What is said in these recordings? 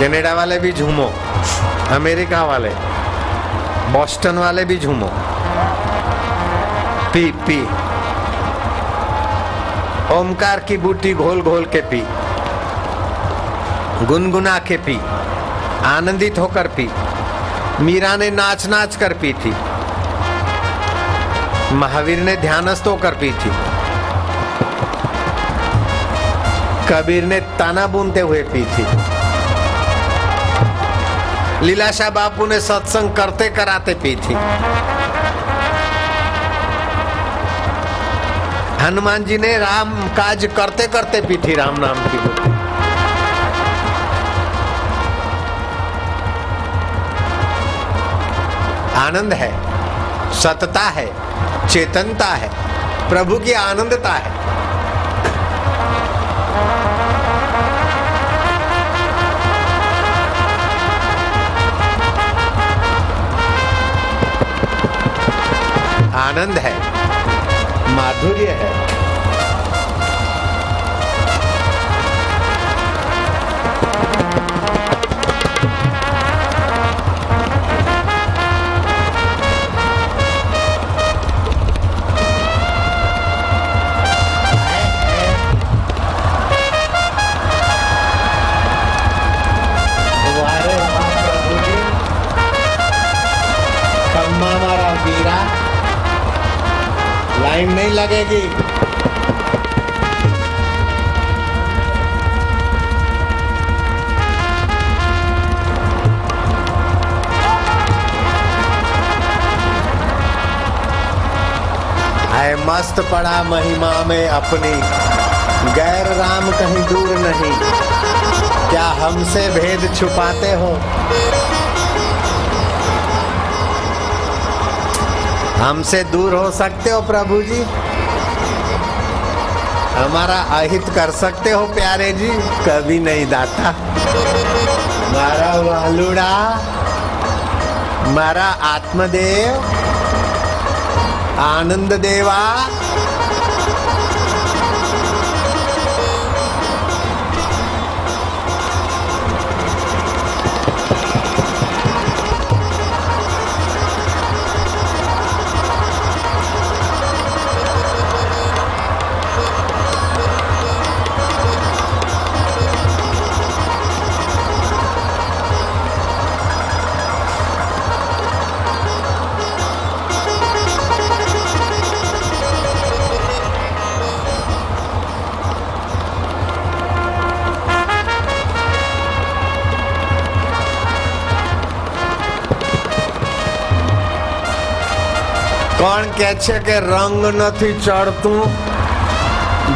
Canada वाले भी झूमो, America वाले, बॉस्टन वाले भी झूमो। P P. ओमकार की बूटी घोल घोल के पी। गुनगुना के पी। आनंदित होकर पी। मीरा ने नाच नाच कर पी थी। महावीर ने ध्यानस्थ होकर पी थी। कबीर ने ताना बुनते हुए पी थी। लीलाशाह बापू ने सत्संग करते कराते पी थी। हनुमान जी ने राम काज करते करते पी थी राम नाम की आनंद है, सतता है, चेतनता है, प्रभु की आनंदता है। आनंद है। माधुर्य है। वारे वाह लाइन नहीं लगेगी। मस्त पड़ा महिमा में अपनी। गैर राम कहीं दूर नहीं। क्या हमसे भेद छुपाते हो? हमसे दूर हो सकते हो प्रभु जी। हमारा अहित कर सकते हो प्यारे जी। कभी नहीं दाता। मारा वालुड़ा मारा आत्मदेव, आनंद देवा। કે છે કે રંગ નથી ચડતું.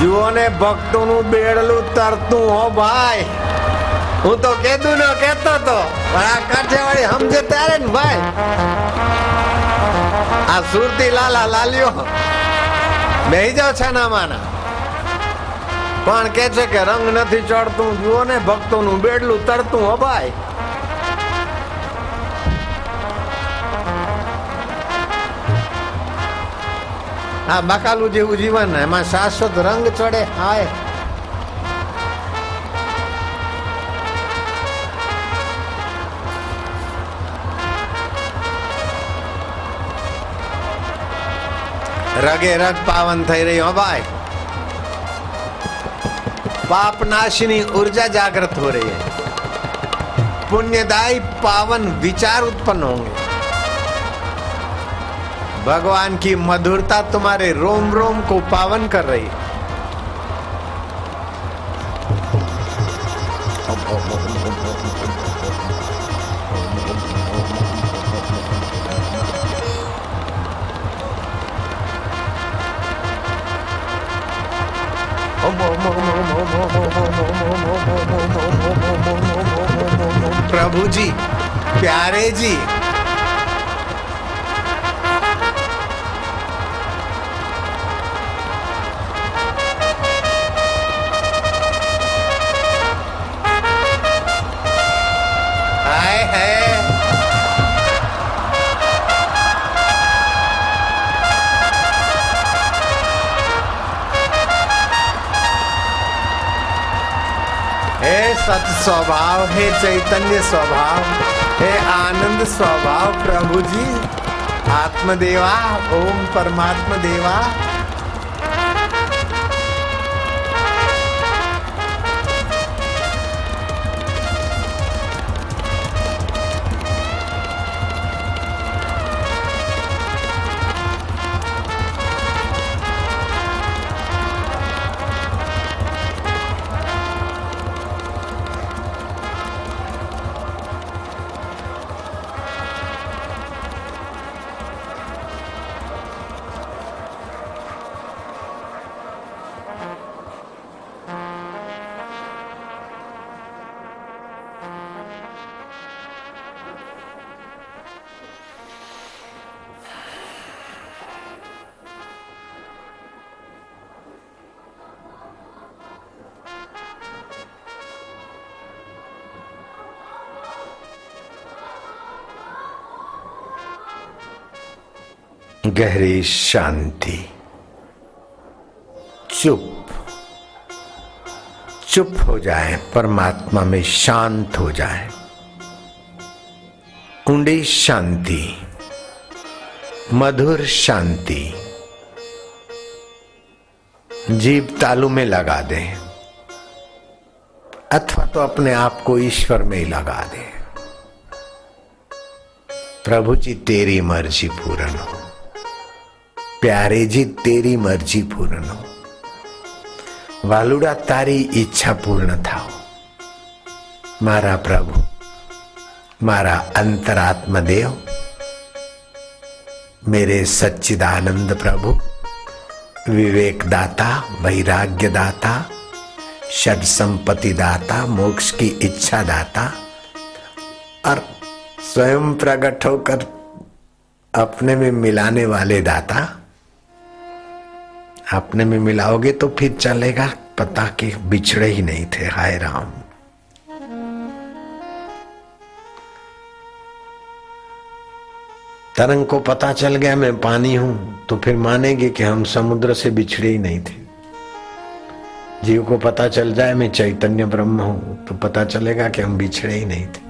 જુઓ ને ભક્તોનું બેડલું તરતું, હો ભાઈ. હું તો કેદું ન કેતો તો, પણ આ કાઠિયાવાડી સમજે ત્યારે ને ભાઈ. આ સુરતી લાલા લાલ્યો બેહી જાવ છાના માના પણ કે છે કે રંગ નથી ચડતું, જુઓ ને ભક્તોનું બેડલું તરતું, હો ભાઈ. આ બકાલું જેવું જીવન એમાં શાશ્વત રંગ ચડે હાય રગે રગ પાવન થઈ રહ્યો ભાઈ પાપનાશની ऊर्जा जागृत हो रही है पुण्यदायी पावन विचार उत्पन्न होंगे भगवान की मधुरता तुम्हारे रोम रोम को पावन कर रही है। प्रभु जी, प्यारे जी सत स्वभाव हे चैतन्य स्वभाव हे आनंद स्वभाव प्रभु जी। आत्मदेवा ओम परमात्मा देवा गहरी शांति। चुप। चुप हो जाए, परमात्मा में शांत हो जाए। ऊंडी शांति, मधुर शांति, जीव तालू में लगा दे। अथवा तो अपने आप को ईश्वर में ही लगा दे। प्रभु जी, तेरी मर्ज़ी पूर्ण हो। प्यारे जी तेरी मर्जी पूर्ण हो वालुड़ा तारी ઈચ્છા પૂર્ણ થાઓ મારા પ્રભુ મારા અંતરાત્મ દેવ मेरे सच्चिदानंद प्रभु विवेक दाता वैराग्य दाता षड संपत्ति दाता मोक्ष की इच्छा दाता और स्वयं प्रकट होकर अपने में मिलाने वाले दाता अपने में मिलाओगे तो फिर चलेगा। पता कि बिछड़े ही नहीं थे। हाय राम। तरंग को पता चल गया, मैं पानी हूँ तो फिर मानेंगे कि हम समुद्र से बिछड़े ही नहीं थे। जीव को पता चल जाए, मैं चैतन्य ब्रह्म हूँ तो पता चलेगा कि हम बिछड़े ही नहीं थे।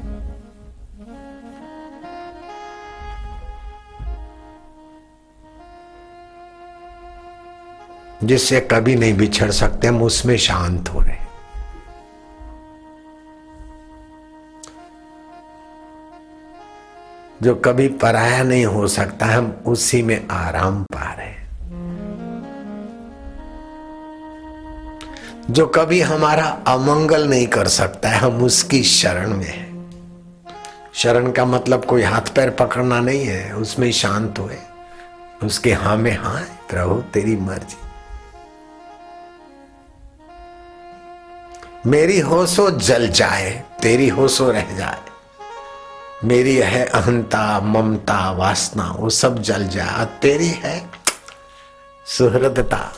जिससे कभी नहीं बिछड़ सकते, हम उसमें शांत हो रहे। जो कभी पराया नहीं हो सकता, हम उसी में आराम पा रहे जो कभी हमारा अमंगल नहीं कर सकता है, हम उसकी शरण में है। शरण का मतलब कोई हाथ पैर पकड़ना नहीं है, उसमें शांत हुए। उसके हाँ में हाँ प्रभु, तेरी मर्ज़ी। मेरी होशो जल जाए, तेरी होशो रह जाए। मेरी है अहंता, ममता, वासना, वो सब जल जाए। तेरी है सुहृदता,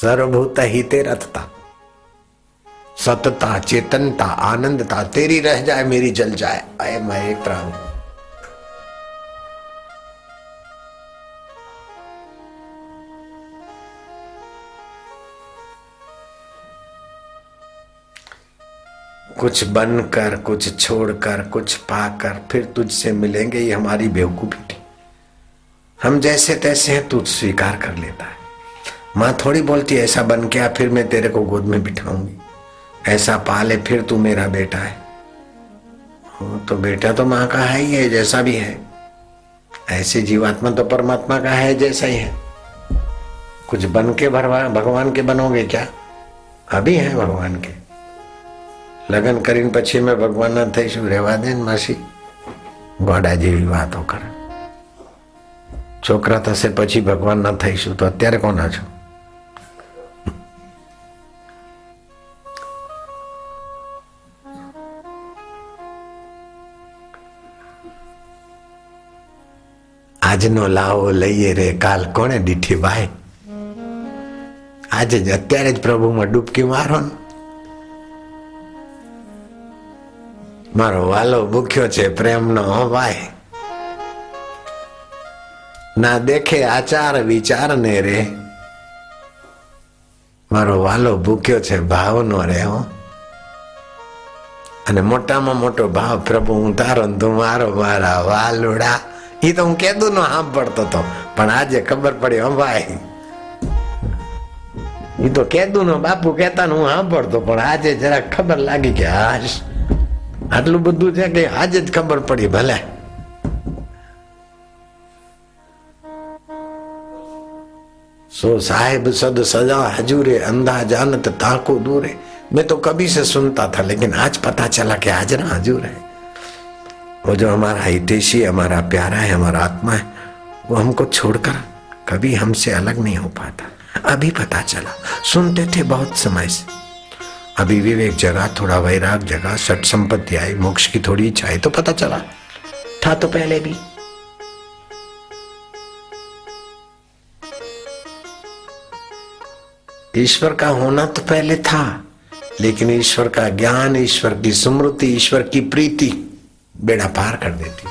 सर्वभूत हिते रथता सतता, चेतनता, आनंदता, तेरी रह जाए, मेरी जल जाए। अय मैं प्रभु। कुछ बनकर, कुछ छोड़कर, कुछ पाकर फिर तुझसे मिलेंगे, ये हमारी बेवकूफ़ी थी। हम जैसे तैसे हैं, तू स्वीकार कर लेता है। माँ थोड़ी बोलती है, ऐसा बन गया फिर मैं तेरे को गोद में बिठाऊँगी। ऐसा पाले, फिर तू मेरा बेटा है। तो बेटा तो माँ का है ही है, जैसा भी है। ऐसे जीवात्मा तो परमात्मा का है, जैसा ही है। कुछ बन के भगवान के बनोगे क्या? अभी है भगवान के। લગ્ન કરીને પછી મેં ભગવાનના થઈશું રહેવા દે ને માસી ગોડા જેવી વાતો કરે છોકરા થશે પછી ભગવાનના થઈશું તો અત્યારે કોના છો આજનો લાવો લઈએ રે કાલ કોને દીઠી ભાઈ આજે જ અત્યારે જ પ્રભુમાં ડૂબકી મારો ને મારો વાલો ભૂખ્યો છે, પ્રેમનો ભાઈ. ના દેખે આચાર વિચાર ને રે. મારો વાલો ભૂખ્યો છે, ભાવનો રે, હો. અને મોટામાં મોટો ભાવ, પ્રભુ, હું તારો તું મારો, મારા વાલુડા. એ તો હું કેદું નો સાંભળતો હતો પણ આજે ખબર પડી, હો એ તો કેદું નો બાપુ કેતા હું સાંભળતો, પણ આજે જરા ખબર લાગી કે હાશ. આટલું બધું છે કે આજે જ ખબર પડી ભલે सो साहेब सद सजा हजूरे अंधा जानत ताको दूरे मैं तो कभी से सुनता था लेकिन आज पता चला कि आज ना हजूर है वो जो हमारा हितेशी हमारा प्यारा है हमारा आत्मा है वो हमको छोड़कर कभी हमसे अलग नहीं हो पाता अभी पता चला सुनते थे बहुत समय से अभी विवेक जगा थोड़ा वैराग जगा सट संपत्ति आई मोक्ष की थोड़ी इच्छा आई तो पता चला। था तो पहले भी। ईश्वर का होना तो पहले था लेकिन ईश्वर का ज्ञान ईश्वर की स्मृति ईश्वर की प्रीति बेड़ा पार कर देती।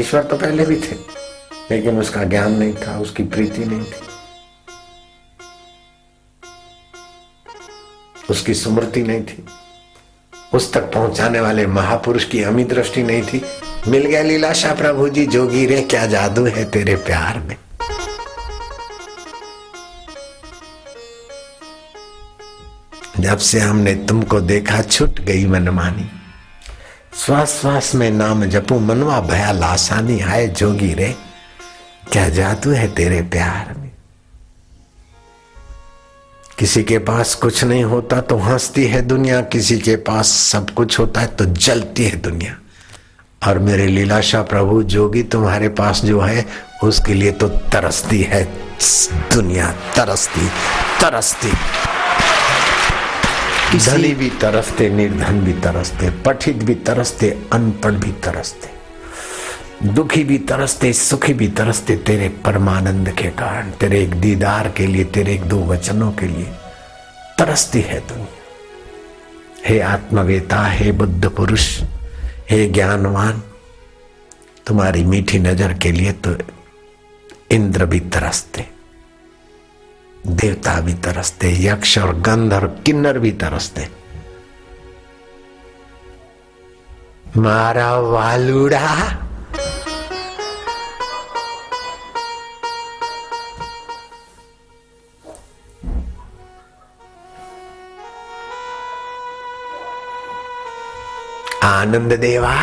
ईश्वर तो पहले भी थे लेकिन उसका ज्ञान नहीं था उसकी प्रीति नहीं थी। उसकी स्मृति नहीं थी। उस तक पहुँचाने वाले महापुरुष की अमी दृष्टि नहीं थी। मिल गया लीलाशा प्रभु जी जोगी रे क्या जादू है तेरे प्यार में? जब से हमने तुमको देखा, छुट गई मनमानी। श्वास श्वास में नाम जपू, मनवा भया लासानी आए जोगी रे क्या जादू है तेरे प्यार में? किसी के पास कुछ नहीं होता तो हंसती है दुनिया किसी के पास सब कुछ होता है तो जलती है दुनिया। और मेरे लीलाशाह प्रभु जोगी तुम्हारे पास जो है उसके लिए तो तरसती है दुनिया तरसती तरसती। धनी भी तरसते निर्धन भी तरसते पठित भी तरसते अनपढ़ भी तरसते। दुखी भी तरसते, सुखी भी तरसते तेरे परमानंद के कारण, तेरे एक दीदार के लिए, तेरे एक दो वचनों के लिए। तरसती है दुनिया। हे आत्मवेता, हे बुद्ध पुरुष, हे ज्ञानवान, तुम्हारी मीठी नज़र के लिए तो इंद्र भी तरसते, देवता भी तरसते, यक्ष और गंधर्व किन्नर भी तरसते। मारा वालुड़ा आनंद देवा।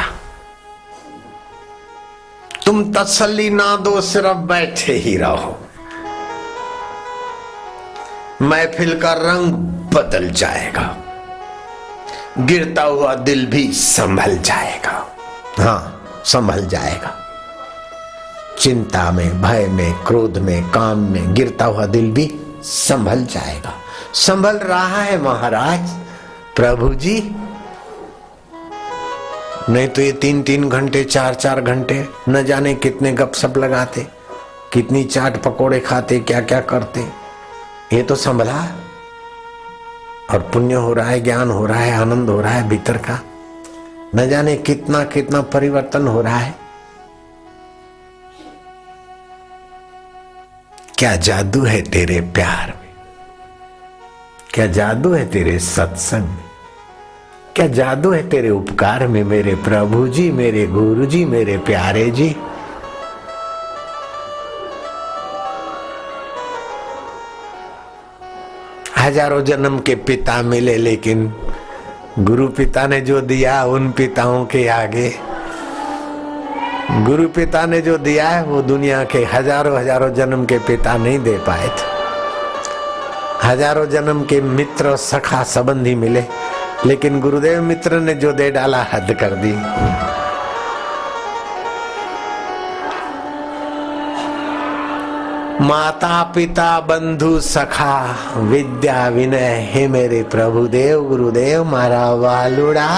तुम तसल्ली ना दो सिर्फ़ बैठे ही रहो। महफिल का रंग बदल जाएगा। गिरता हुआ दिल भी संभल जाएगा। हाँ संभल जाएगा। चिंता में, भय में, क्रोध में, काम में गिरता हुआ दिल भी संभल जाएगा। संभल रहा है महाराज। प्रभु जी नहीं तो ये तीन तीन घंटे, चार चार घंटे न जाने कितने गप सप लगाते, कितनी चाट पकोड़े खाते, क्या क्या करते। ये तो संभला। और पुण्य हो रहा है, ज्ञान हो रहा है, आनंद हो रहा है भीतर का। न जाने कितना कितना परिवर्तन हो रहा है। क्या जादू है तेरे प्यार में? क्या जादू है तेरे सत्संग में? क्या जादू है तेरे उपकार में मेरे प्रभु जी मेरे गुरु जी मेरे प्यारे जी? हज़ारों जन्म के पिता मिले, लेकिन गुरु पिता ने जो दिया उन पिताओं के आगे। गुरु पिता ने जो दिया है, वो दुनिया के हज़ारों हज़ारों जन्म के पिता नहीं दे पाए थे। हज़ारों जन्म के मित्र सखा संबंधी मिले। लेकिन गुरुदेव मित्र ने जो दे डाला हद कर दी माता पिता बंधु सखा विद्या विनय हे मेरे प्रभु देव गुरुदेव मारा वालुड़ा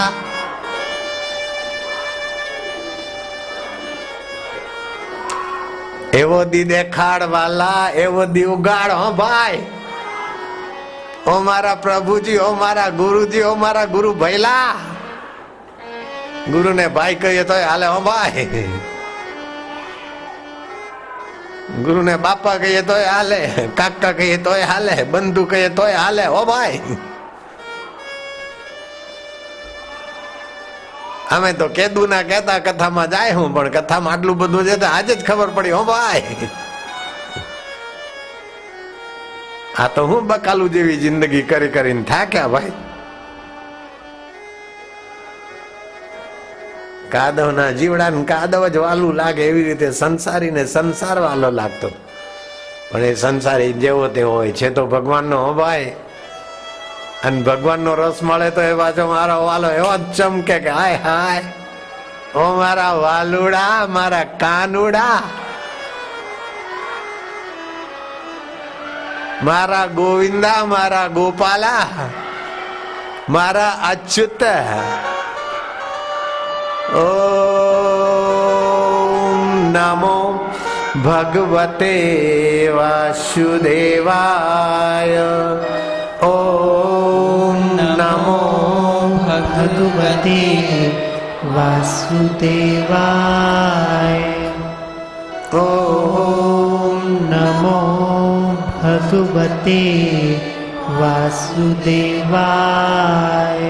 એવો દી દેખાડ વાલા એવો દી ઉગાડ હો ભાઈ ઓ મારા પ્રભુજી, ઓ મારા ગુરુજી, ઓ મારા ગુરુ ભૈલા. ગુરુને ભાઈ કહીએ તો હાલે હો ભાઈ. ગુરુને બાપા કહીએ તોય હાલે, કાકા કહીએ તોય હાલે, બંધુ કહીએ તોય હાલે હો ભાઈ. અમે તો કેદુ ના કેતા કથામાં જાય હું, પણ કથામાં આટલું બધું છે તો આજે જ ખબર પડી હો ભાઈ. આ તો હું બકાલું જેવી જિંદગી કરી કરીને થાક્યા ભાઈ. કાદવના જીવડાને કાદવ જ વાલું લાગે એવી રીતે સંસારીને સંસાર વાલો લાગતો. પણ એ સંસારી જેવો તેવો હોય છે તો ભગવાનનો ભાઈ. અને ભગવાનનો રસ મળે તો એ પાછો મારો વાલો એવો જ ચમકે કે, હાય હાય, ઓ મારા વાલુડા, મારા કાનુડા. મારા ગોવિંદા મારા ગોપાલા મારા અચ્યુત ઓમ નમો ભગવતે વાસુદેવાય ઓમ નમો ભગવતે વાસુદેવાય भगुवते वासुदेवाय।